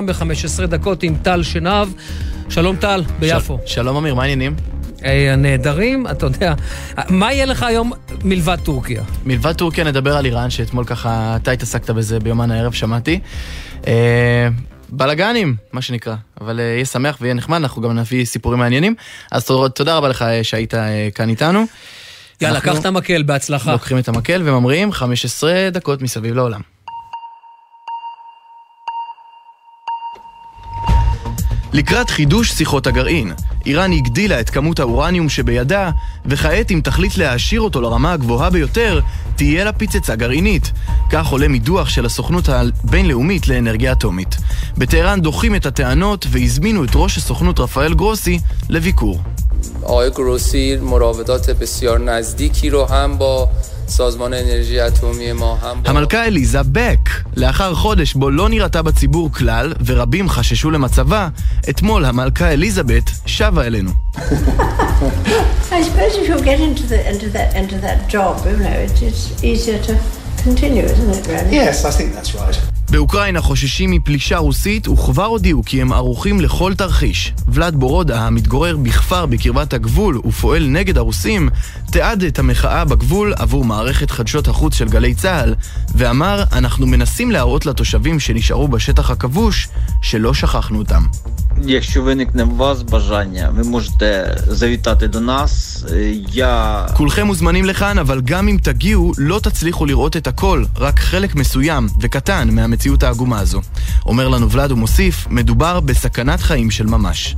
ב-15 דקות עם טל שנהב. שלום טל, ביפו. של, שלום אמיר, מה העניינים? הנהדרים, אתה יודע, מה יהיה לך היום מלבד טורקיה? מלבד טורקיה נדבר על איראן, שאתמול ככה אתה התעסקת בזה ביומן הערב, שמעתי. אה, בלאגנים, מה שנקרא, אבל אה, יהיה שמח ויהיה נחמד, אנחנו גם נביא סיפורים מעניינים. אז תודה רבה לך אה, שהיית אה, כאן איתנו. יאללה, קח את המקל, בהצלחה. לוקחים את המקל וממריאים 15 דקות מסביב לעולם. לקראת חידוש שיחות הגרעין, איראן הגדילה את כמות האורניום שבידה, וכעת אם תחליט להעשיר אותו לרמה הגבוהה ביותר, תהיה לה פצצה גרעינית. כך עולה מדוח של הסוכנות הבינלאומית לאנרגיה אטומית. בטהרן דוחים את הטענות והזמינו את ראש הסוכנות רפאל גרוסי לביקור. آقای گروسی مراودات بسیار نزدیکی رو هم با سازمان انرژی اتمی ما هم המלכה אליזה בק, לאחר חודש בו לא נראתה בציבור כלל, ורבים חששו למצבה, אתמול המלכה אליזבת שבה אלינו. I suppose if you get into, the, into, that, into that job, you know, it's, it's easier to continue, isn't it, really? Yes, I think that's right. באוקראינה חוששים מפלישה רוסית וכבר הודיעו כי הם ערוכים לכל תרחיש. ולד בורודה, המתגורר בכפר בקרבת הגבול ופועל נגד הרוסים, תיעד את המחאה בגבול עבור מערכת חדשות החוץ של גלי צה"ל, ואמר, אנחנו מנסים להראות לתושבים שנשארו בשטח הכבוש, שלא שכחנו אותם. Якщо виникне у вас бажання, ви можете завітати до нас. Я... כולכם מוזמנים לכאן, אבל גם אם תגיעו, לא תצליחו לראות את הכל, רק חלק מסוים וקטן מהמציאות העגומה הזו. אומר לנו ולד ומוסיף, מדובר בסכנת חיים של ממש.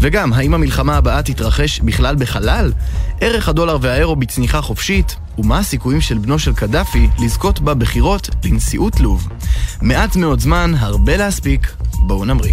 וגם, האם המלחמה הבאה תתרחש בכלל בחלל? ערך הדולר והאירו בצניחה חופשית, ומה הסיכויים של בנו של קדאפי לזכות בבחירות לנשיאות לוב? מעט מאוד זמן, הרבה להספיק, בואו נמריא.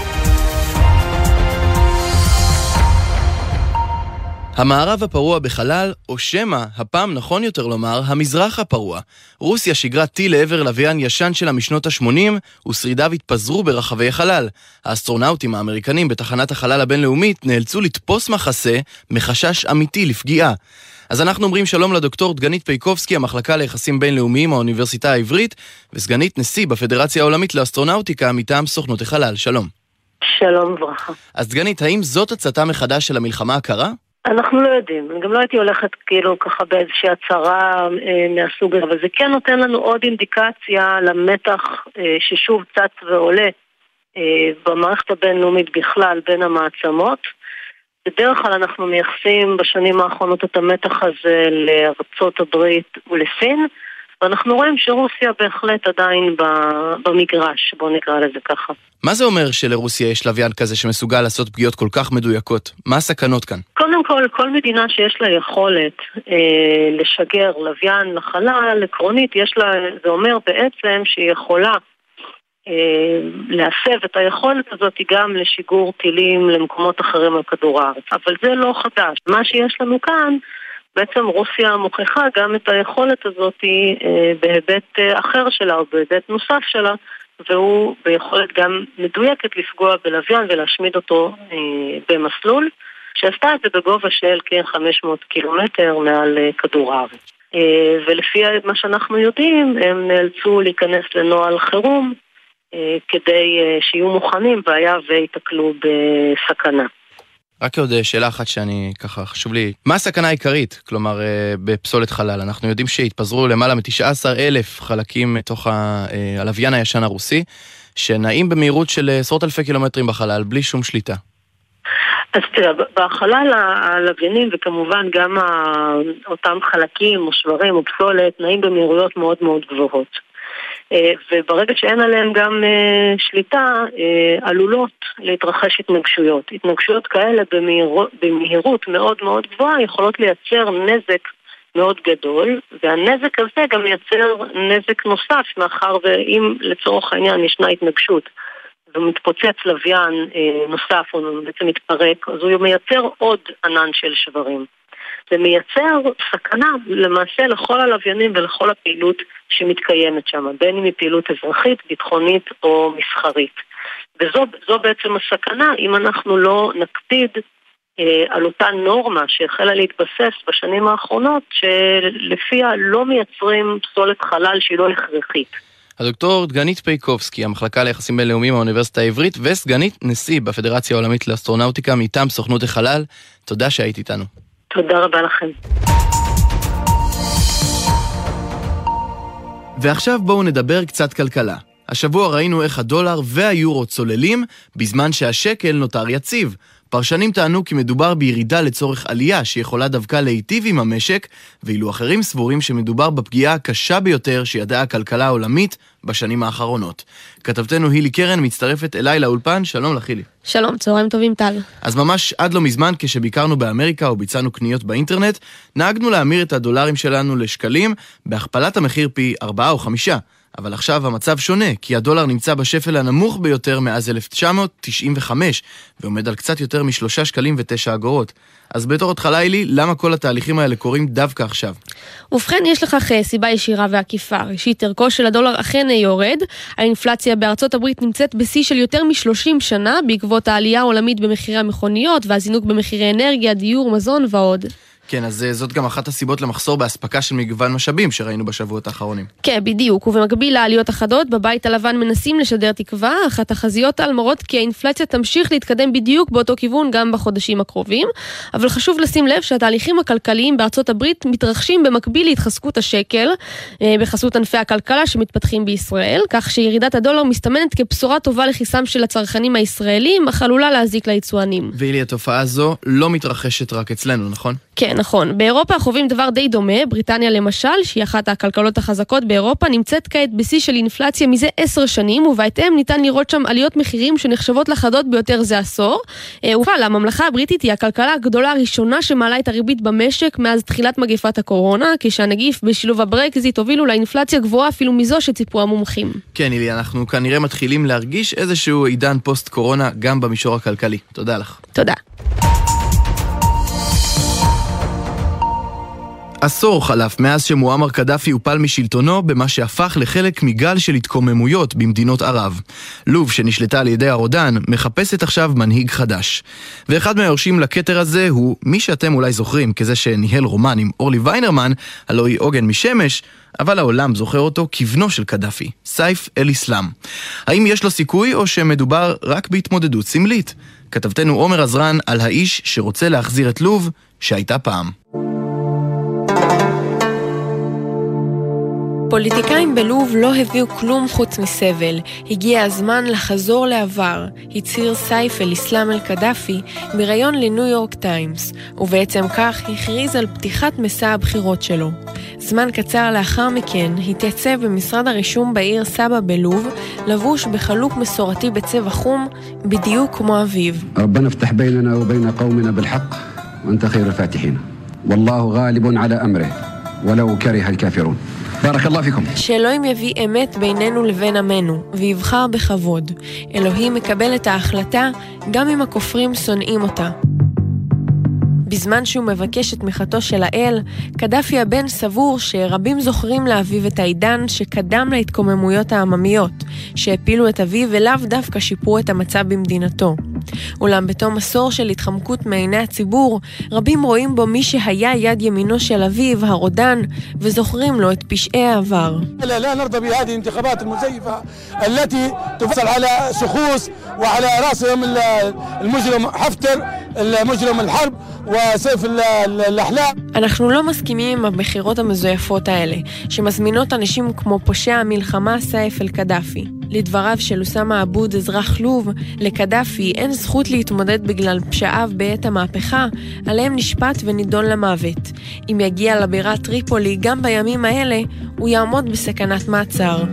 המערב הפרוע בחלל, או שמא, הפעם נכון יותר לומר, המזרח הפרוע. רוסיה שיגרה טיל לעבר לוויין ישן שלה משנות ה-80, ושרידיו התפזרו ברחבי החלל. האסטרונאוטים האמריקנים בתחנת החלל הבינלאומית נאלצו לתפוס מחסה מחשש אמיתי לפגיעה. אז אנחנו אומרים שלום לדוקטור דגנית פייקובסקי, המחלקה ליחסים בינלאומיים האוניברסיטה העברית, וסגנית נשיא בפדרציה העולמית לאסטרונאוטיקה מטעם סוכנות החלל. שלום. שלום וברכה. אז דגנית, האם זאת הצתה מחדש של המלחמה הקרה? אנחנו לא יודעים, אני גם לא הייתי הולכת כאילו ככה באיזושהי הצהרה אה, מהסוג הזה, אבל זה כן נותן לנו עוד אינדיקציה למתח אה, ששוב צץ ועולה אה, במערכת הבינלאומית בכלל בין המעצמות. בדרך כלל אנחנו מייחסים בשנים האחרונות את המתח הזה לארצות הברית ולסין, ואנחנו רואים שרוסיה בהחלט עדיין במגרש, בואו נקרא לזה ככה. מה זה אומר שלרוסיה יש לוויין כזה שמסוגל לעשות פגיעות כל כך מדויקות? מה הסכנות כאן? קודם כל, כל מדינה שיש לה יכולת אה, לשגר לוויין לחלל, עקרונית, יש לה, זה אומר בעצם שהיא יכולה אה, להסב את היכולת הזאת גם לשיגור טילים למקומות אחרים על כדור הארץ. אבל זה לא חדש. מה שיש לנו כאן, בעצם רוסיה מוכיחה גם את היכולת הזאת אה, בהיבט אה, אחר שלה או בהיבט נוסף שלה, והוא ביכולת גם מדויקת לפגוע בלוויין ולהשמיד אותו במסלול, שעשתה את זה בגובה של כ-500 קילומטר מעל כדור הארץ. ולפי מה שאנחנו יודעים, הם נאלצו להיכנס לנוהל חירום אה, כדי אה, שיהיו מוכנים והיה וייתקלו בסכנה. רק עוד אה, שאלה אחת שאני ככה חשוב לי, מה הסכנה העיקרית, כלומר בפסולת חלל? אנחנו יודעים שהתפזרו למעלה מ-19 אלף חלקים מתוך הלוויין הישן הרוסי, שנעים במהירות של עשרות אלפי קילומטרים בחלל, בלי שום שליטה. אז תראה, בחלל הלוויינים וכמובן גם אותם חלקים או שברים או פסולת נעים במהירויות מאוד מאוד גבוהות. אה, וברגע שאין עליהם גם אה, שליטה, אה, עלולות להתרחש התנגשויות. התנגשויות כאלה במהירות, במהירות מאוד מאוד גבוהה יכולות לייצר נזק מאוד גדול, והנזק הזה גם מייצר נזק נוסף, מאחר ואם לצורך העניין ישנה התנגשות ומתפוצץ לוויין נוסף, או בעצם מתפרק, אז הוא מייצר עוד ענן של שברים. זה מייצר סכנה למעשה לכל הלוויינים ולכל הפעילות שמתקיימת שם, בין אם היא פעילות אזרחית, ביטחונית או מסחרית. וזו בעצם הסכנה אם אנחנו לא נקפיד אה, על אותה נורמה שהחלה להתבסס בשנים האחרונות, שלפיה לא מייצרים פסולת חלל שהיא לא הכרחית. הדוקטור דגנית פייקובסקי, המחלקה ליחסים בינלאומיים מהאוניברסיטה העברית, וסגנית נשיא בפדרציה העולמית לאסטרונאוטיקה מטעם סוכנות החלל, תודה שהיית איתנו. תודה רבה לכם. ועכשיו בואו נדבר קצת כלכלה. השבוע ראינו איך הדולר והיורו צוללים, בזמן שהשקל נותר יציב. פרשנים טענו כי מדובר בירידה לצורך עלייה שיכולה דווקא להיטיב עם המשק, ואילו אחרים סבורים שמדובר בפגיעה הקשה ביותר שידעה הכלכלה העולמית בשנים האחרונות. כתבתנו הילי קרן מצטרפת אליי לאולפן, שלום לך הילי. שלום, צהריים טובים טל. אז ממש עד לא מזמן, כשביקרנו באמריקה או ביצענו קניות באינטרנט, נהגנו להמיר את הדולרים שלנו לשקלים בהכפלת המחיר פי 4 או 5. אבל עכשיו המצב שונה, כי הדולר נמצא בשפל הנמוך ביותר מאז 1995, ועומד על קצת יותר משלושה שקלים ותשע אגורות. אז בתור התחלה לי, למה כל התהליכים האלה קורים דווקא עכשיו? ובכן, יש לכך אה, סיבה ישירה ועקיפה. ראשית, ערכו של הדולר אכן יורד. האינפלציה בארצות הברית נמצאת בשיא של יותר מ-30 שנה, בעקבות העלייה העולמית במחירי המכוניות והזינוק במחירי אנרגיה, דיור, מזון ועוד. כן, אז אה, זאת גם אחת הסיבות למחסור באספקה של מגוון משאבים שראינו בשבועות האחרונים. כן, בדיוק, ובמקביל לעליות החדות, בבית הלבן מנסים לשדר תקווה, אך התחזיות על מראות כי האינפלציה תמשיך להתקדם בדיוק באותו כיוון גם בחודשים הקרובים. אבל חשוב לשים לב שהתהליכים הכלכליים בארצות הברית מתרחשים במקביל להתחזקות השקל, אה, בחסות ענפי הכלכלה שמתפתחים בישראל, כך שירידת הדולר מסתמנת כבשורה טובה לכיסם של הצרכנים הישראלים, אך עלולה להזיק ליצואנים. ואילי, התופעה הזו לא מתרחשת רק אצלנו, נכון? כן, נכון. באירופה חווים דבר די דומה. בריטניה למשל, שהיא אחת הכלכלות החזקות באירופה, נמצאת כעת בשיא של אינפלציה מזה עשר שנים, ובהתאם ניתן לראות שם עליות מחירים שנחשבות לחדות ביותר זה עשור. אה, ובכלל, הממלכה הבריטית היא הכלכלה הגדולה הראשונה שמעלה את הריבית במשק מאז תחילת מגפת הקורונה, כשהנגיף בשילוב הברקזיט הובילו לאינפלציה גבוהה אפילו מזו שציפו המומחים. כן, אילי, אנחנו כנראה מתחילים להרגיש איזשהו עידן פוסט-קורונה גם במישור הכלכלי. תודה לך. תודה. עשור חלף מאז שמועמר קדאפי הופל משלטונו במה שהפך לחלק מגל של התקוממויות במדינות ערב. לוב, שנשלטה על ידי הרודן, מחפשת עכשיו מנהיג חדש. ואחד מהיורשים לכתר הזה הוא מי שאתם אולי זוכרים כזה שניהל רומן עם אורלי ויינרמן, הלוא היא עוגן משמש, אבל העולם זוכר אותו כבנו של קדאפי, סייף אל-אסלאם. האם יש לו סיכוי או שמדובר רק בהתמודדות סמלית? כתבתנו עומר עזרן על האיש שרוצה להחזיר את לוב שהייתה פעם. פוליטיקאים בלוב לא הביאו כלום חוץ מסבל. הגיע הזמן לחזור לעבר, הצהיר סייף אל-אסלאם אל-קדאפי בריאיון לניו יורק טיימס, ובעצם כך הכריז על פתיחת מסע הבחירות שלו. זמן קצר לאחר מכן התייצב במשרד הרישום בעיר סבא בלוב, לבוש בחלוק מסורתי בצבע חום, בדיוק כמו אביו. ربنا افتح بيننا وبين قومنا بالحق وانت خير الفاتحين والله غالب على امره ولو كره الكافرون ברכ אללה פיכום. שאלוהים יביא אמת בינינו לבין עמנו, ויבחר בכבוד. אלוהים מקבל את ההחלטה, גם אם הכופרים שונאים אותה. בזמן שהוא מבקש את תמיכתו של האל, קדאפי הבן סבור שרבים זוכרים לאביו את העידן שקדם להתקוממויות העממיות, שהפילו את אביו ולאו דווקא שיפרו את המצב במדינתו. אולם בתום עשור של התחמקות מעיני הציבור, רבים רואים בו מי שהיה יד ימינו של אביו, הרודן, וזוכרים לו את פשעי העבר. لا لا نرضى بهذه الانتخابات المزيفة التي تفصل على شخوص وعلى راسهم ال- المجرم حفتر المجرم الحرب وسيف ال- ال- الأحلام אנחנו לא מסכימים עם הבחירות המזויפות האלה, שמזמינות אנשים כמו פושע המלחמה סייף אל-קדאפי. לדבריו של אוסאמה עבוד, אזרח לוב, לקדאפי אין זכות להתמודד בגלל פשעיו בעת המהפכה, עליהם נשפט ונידון למוות. אם יגיע לבירה טריפולי גם בימים האלה, הוא יעמוד בסכנת מעצר.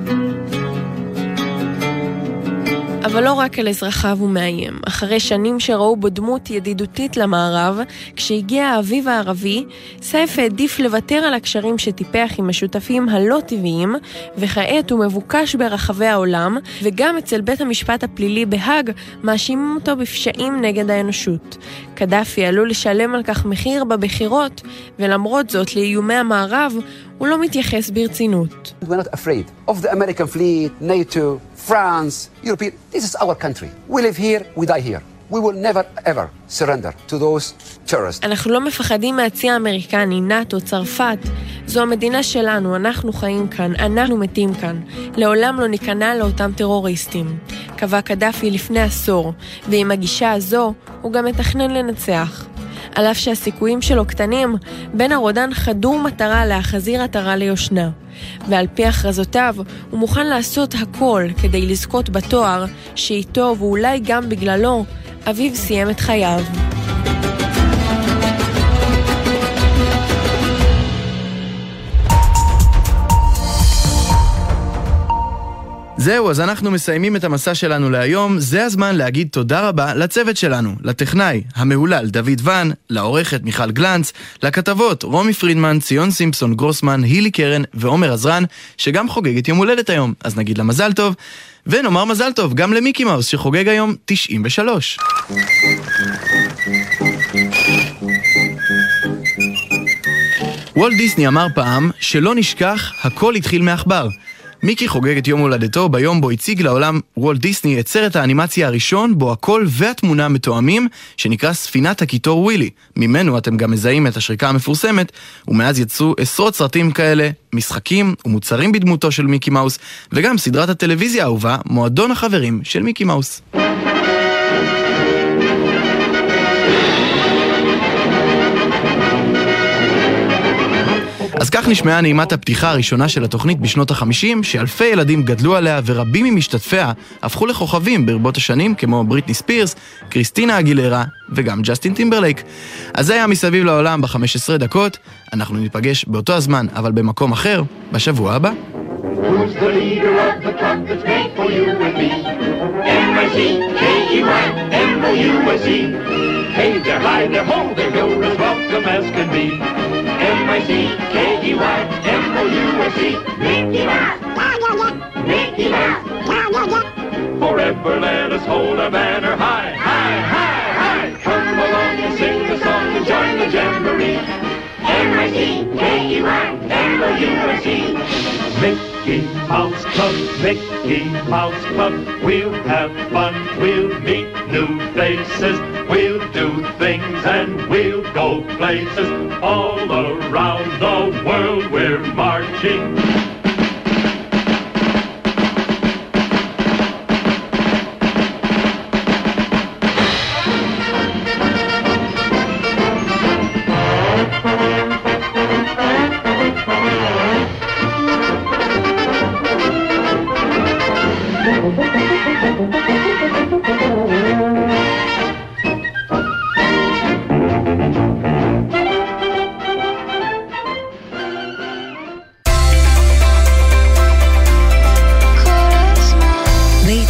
אבל לא רק על אזרחיו הוא מאיים. אחרי שנים שראו בו דמות ידידותית למערב, כשהגיע האביב הערבי, סייף העדיף לוותר על הקשרים שטיפח עם השותפים הלא טבעיים, וכעת הוא מבוקש ברחבי העולם, וגם אצל בית המשפט הפלילי בהאג, מאשימים אותו בפשעים נגד האנושות. קדאפי עלול לשלם על כך מחיר בבחירות, ולמרות זאת, לאיומי המערב, הוא לא מתייחס ברצינות. We're not afraid of the American fleet, NATO, France, European. This is our country. We live here, we die here. We will never ever surrender to those terrorists. אנחנו לא מפחדים מהצי האמריקני, נאט"ו, צרפת. זו המדינה שלנו, אנחנו חיים כאן, אנחנו מתים כאן. לעולם לא ניכנע לאותם טרוריסטים. קבע קדאפי לפני עשור, ועם הגישה הזו הוא גם מתכנן לנצח. על אף שהסיכויים שלו קטנים, בן הרודן חדור מטרה להחזיר עטרה ליושנה. ועל פי הכרזותיו, הוא מוכן לעשות הכל כדי לזכות בתואר שאיתו ואולי גם בגללו אביו סיים את חייו. זהו, אז אנחנו מסיימים את המסע שלנו להיום. זה הזמן להגיד תודה רבה לצוות שלנו, לטכנאי המהולל דוד ון, לעורכת מיכל גלנץ, לכתבות רומי פרידמן, ציון סימפסון גרוסמן, הילי קרן ועומר עזרן, שגם חוגגת יום הולדת היום. אז נגיד לה מזל טוב, ונאמר מזל טוב גם למיקי מאוס שחוגג היום 93. וולט דיסני אמר פעם שלא נשכח, הכל התחיל מעכבר. מיקי חוגג את יום הולדתו ביום בו הציג לעולם וולט דיסני את סרט האנימציה הראשון בו הקול והתמונה מתואמים, שנקרא ספינת הקיטור ווילי. ממנו אתם גם מזהים את השריקה המפורסמת, ומאז יצאו עשרות סרטים כאלה, משחקים ומוצרים בדמותו של מיקי מאוס, וגם סדרת הטלוויזיה האהובה, מועדון החברים של מיקי מאוס. אז כך נשמעה נעימת הפתיחה הראשונה של התוכנית בשנות החמישים, שאלפי ילדים גדלו עליה ורבים ממשתתפיה הפכו לכוכבים ברבות השנים, כמו בריטני ספירס, קריסטינה אגילרה וגם ג'סטין טימברלייק. אז זה היה מסביב לעולם ב-15 דקות, אנחנו ניפגש באותו הזמן, אבל במקום אחר, בשבוע הבא. Who's the leader of the club that's made for you and me? M-I-C-K-E-Y, M-O-U-S-E. Hey there, hi there, ho there, you're as welcome as can be. M-I-C-K-E-Y, M-O-U-S-E. Mickey Mouse, yeah, Mickey Mouse, yeah, Forever let us hold our banner high, high, high, high. Come along and sing the song and join the jamboree. M-I-C-K-E-Y, M-O-U-S-E. Mickey Mouse Club, Mickey Mouse Club. We'll have fun, we'll meet new faces. We'll do things and we'll go places. All around the world we're marching.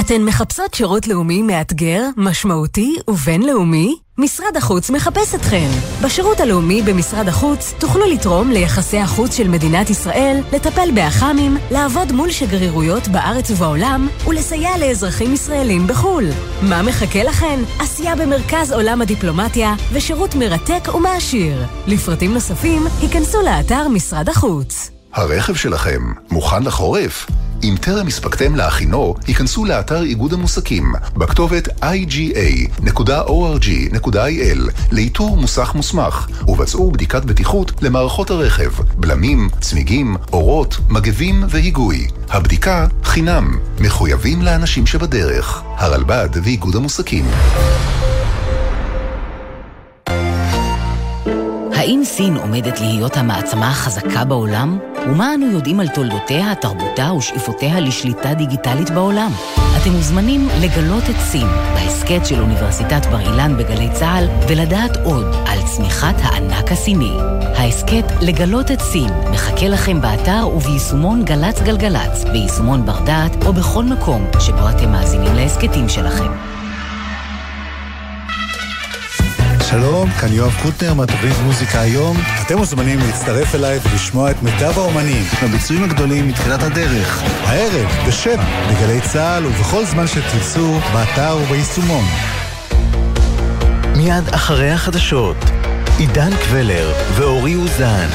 אתן מחפשות שירות לאומי מאתגר, משמעותי ובינלאומי? משרד החוץ מחפש אתכן. בשירות הלאומי במשרד החוץ תוכלו לתרום ליחסי החוץ של מדינת ישראל, לטפל באח"מים, לעבוד מול שגרירויות בארץ ובעולם ולסייע לאזרחים ישראלים בחו"ל. מה מחכה לכן? עשייה במרכז עולם הדיפלומטיה ושירות מרתק ומעשיר. לפרטים נוספים, היכנסו לאתר משרד החוץ. הרכב שלכם מוכן לחורף? אם טרם הספקתם להכינו, היכנסו לאתר איגוד המוסקים בכתובת iga.org.il לאיתור מוסך מוסמך ובצעו בדיקת בטיחות למערכות הרכב, בלמים, צמיגים, אורות, מגבים והיגוי. הבדיקה חינם, מחויבים לאנשים שבדרך. הרלב"ד ואיגוד המוסקים. האם סין עומדת להיות המעצמה החזקה בעולם? ומה אנו יודעים על תולדותיה, תרבותה ושאיפותיה לשליטה דיגיטלית בעולם? אתם מוזמנים לגלות את סין בהסכת של אוניברסיטת בר אילן בגלי צה"ל ולדעת עוד על צמיחת הענק הסיני. ההסכת לגלות את סין מחכה לכם באתר וביישומון גל"צ גלגלצ, ביישומון בר דעת או בכל מקום שבו אתם מאזינים להסכתים שלכם. שלום, כאן יואב קוטנר מהתוכנית מוזיקה היום. אתם מוזמנים להצטרף אליי ולשמוע את מיטב האומנים. הביצועים הגדולים מתחילת הדרך. הערב, בשבע, בגלי צה"ל ובכל זמן שתרצו, באתר וביישומון. מיד אחרי החדשות, עידן קבלר ואורי אוזן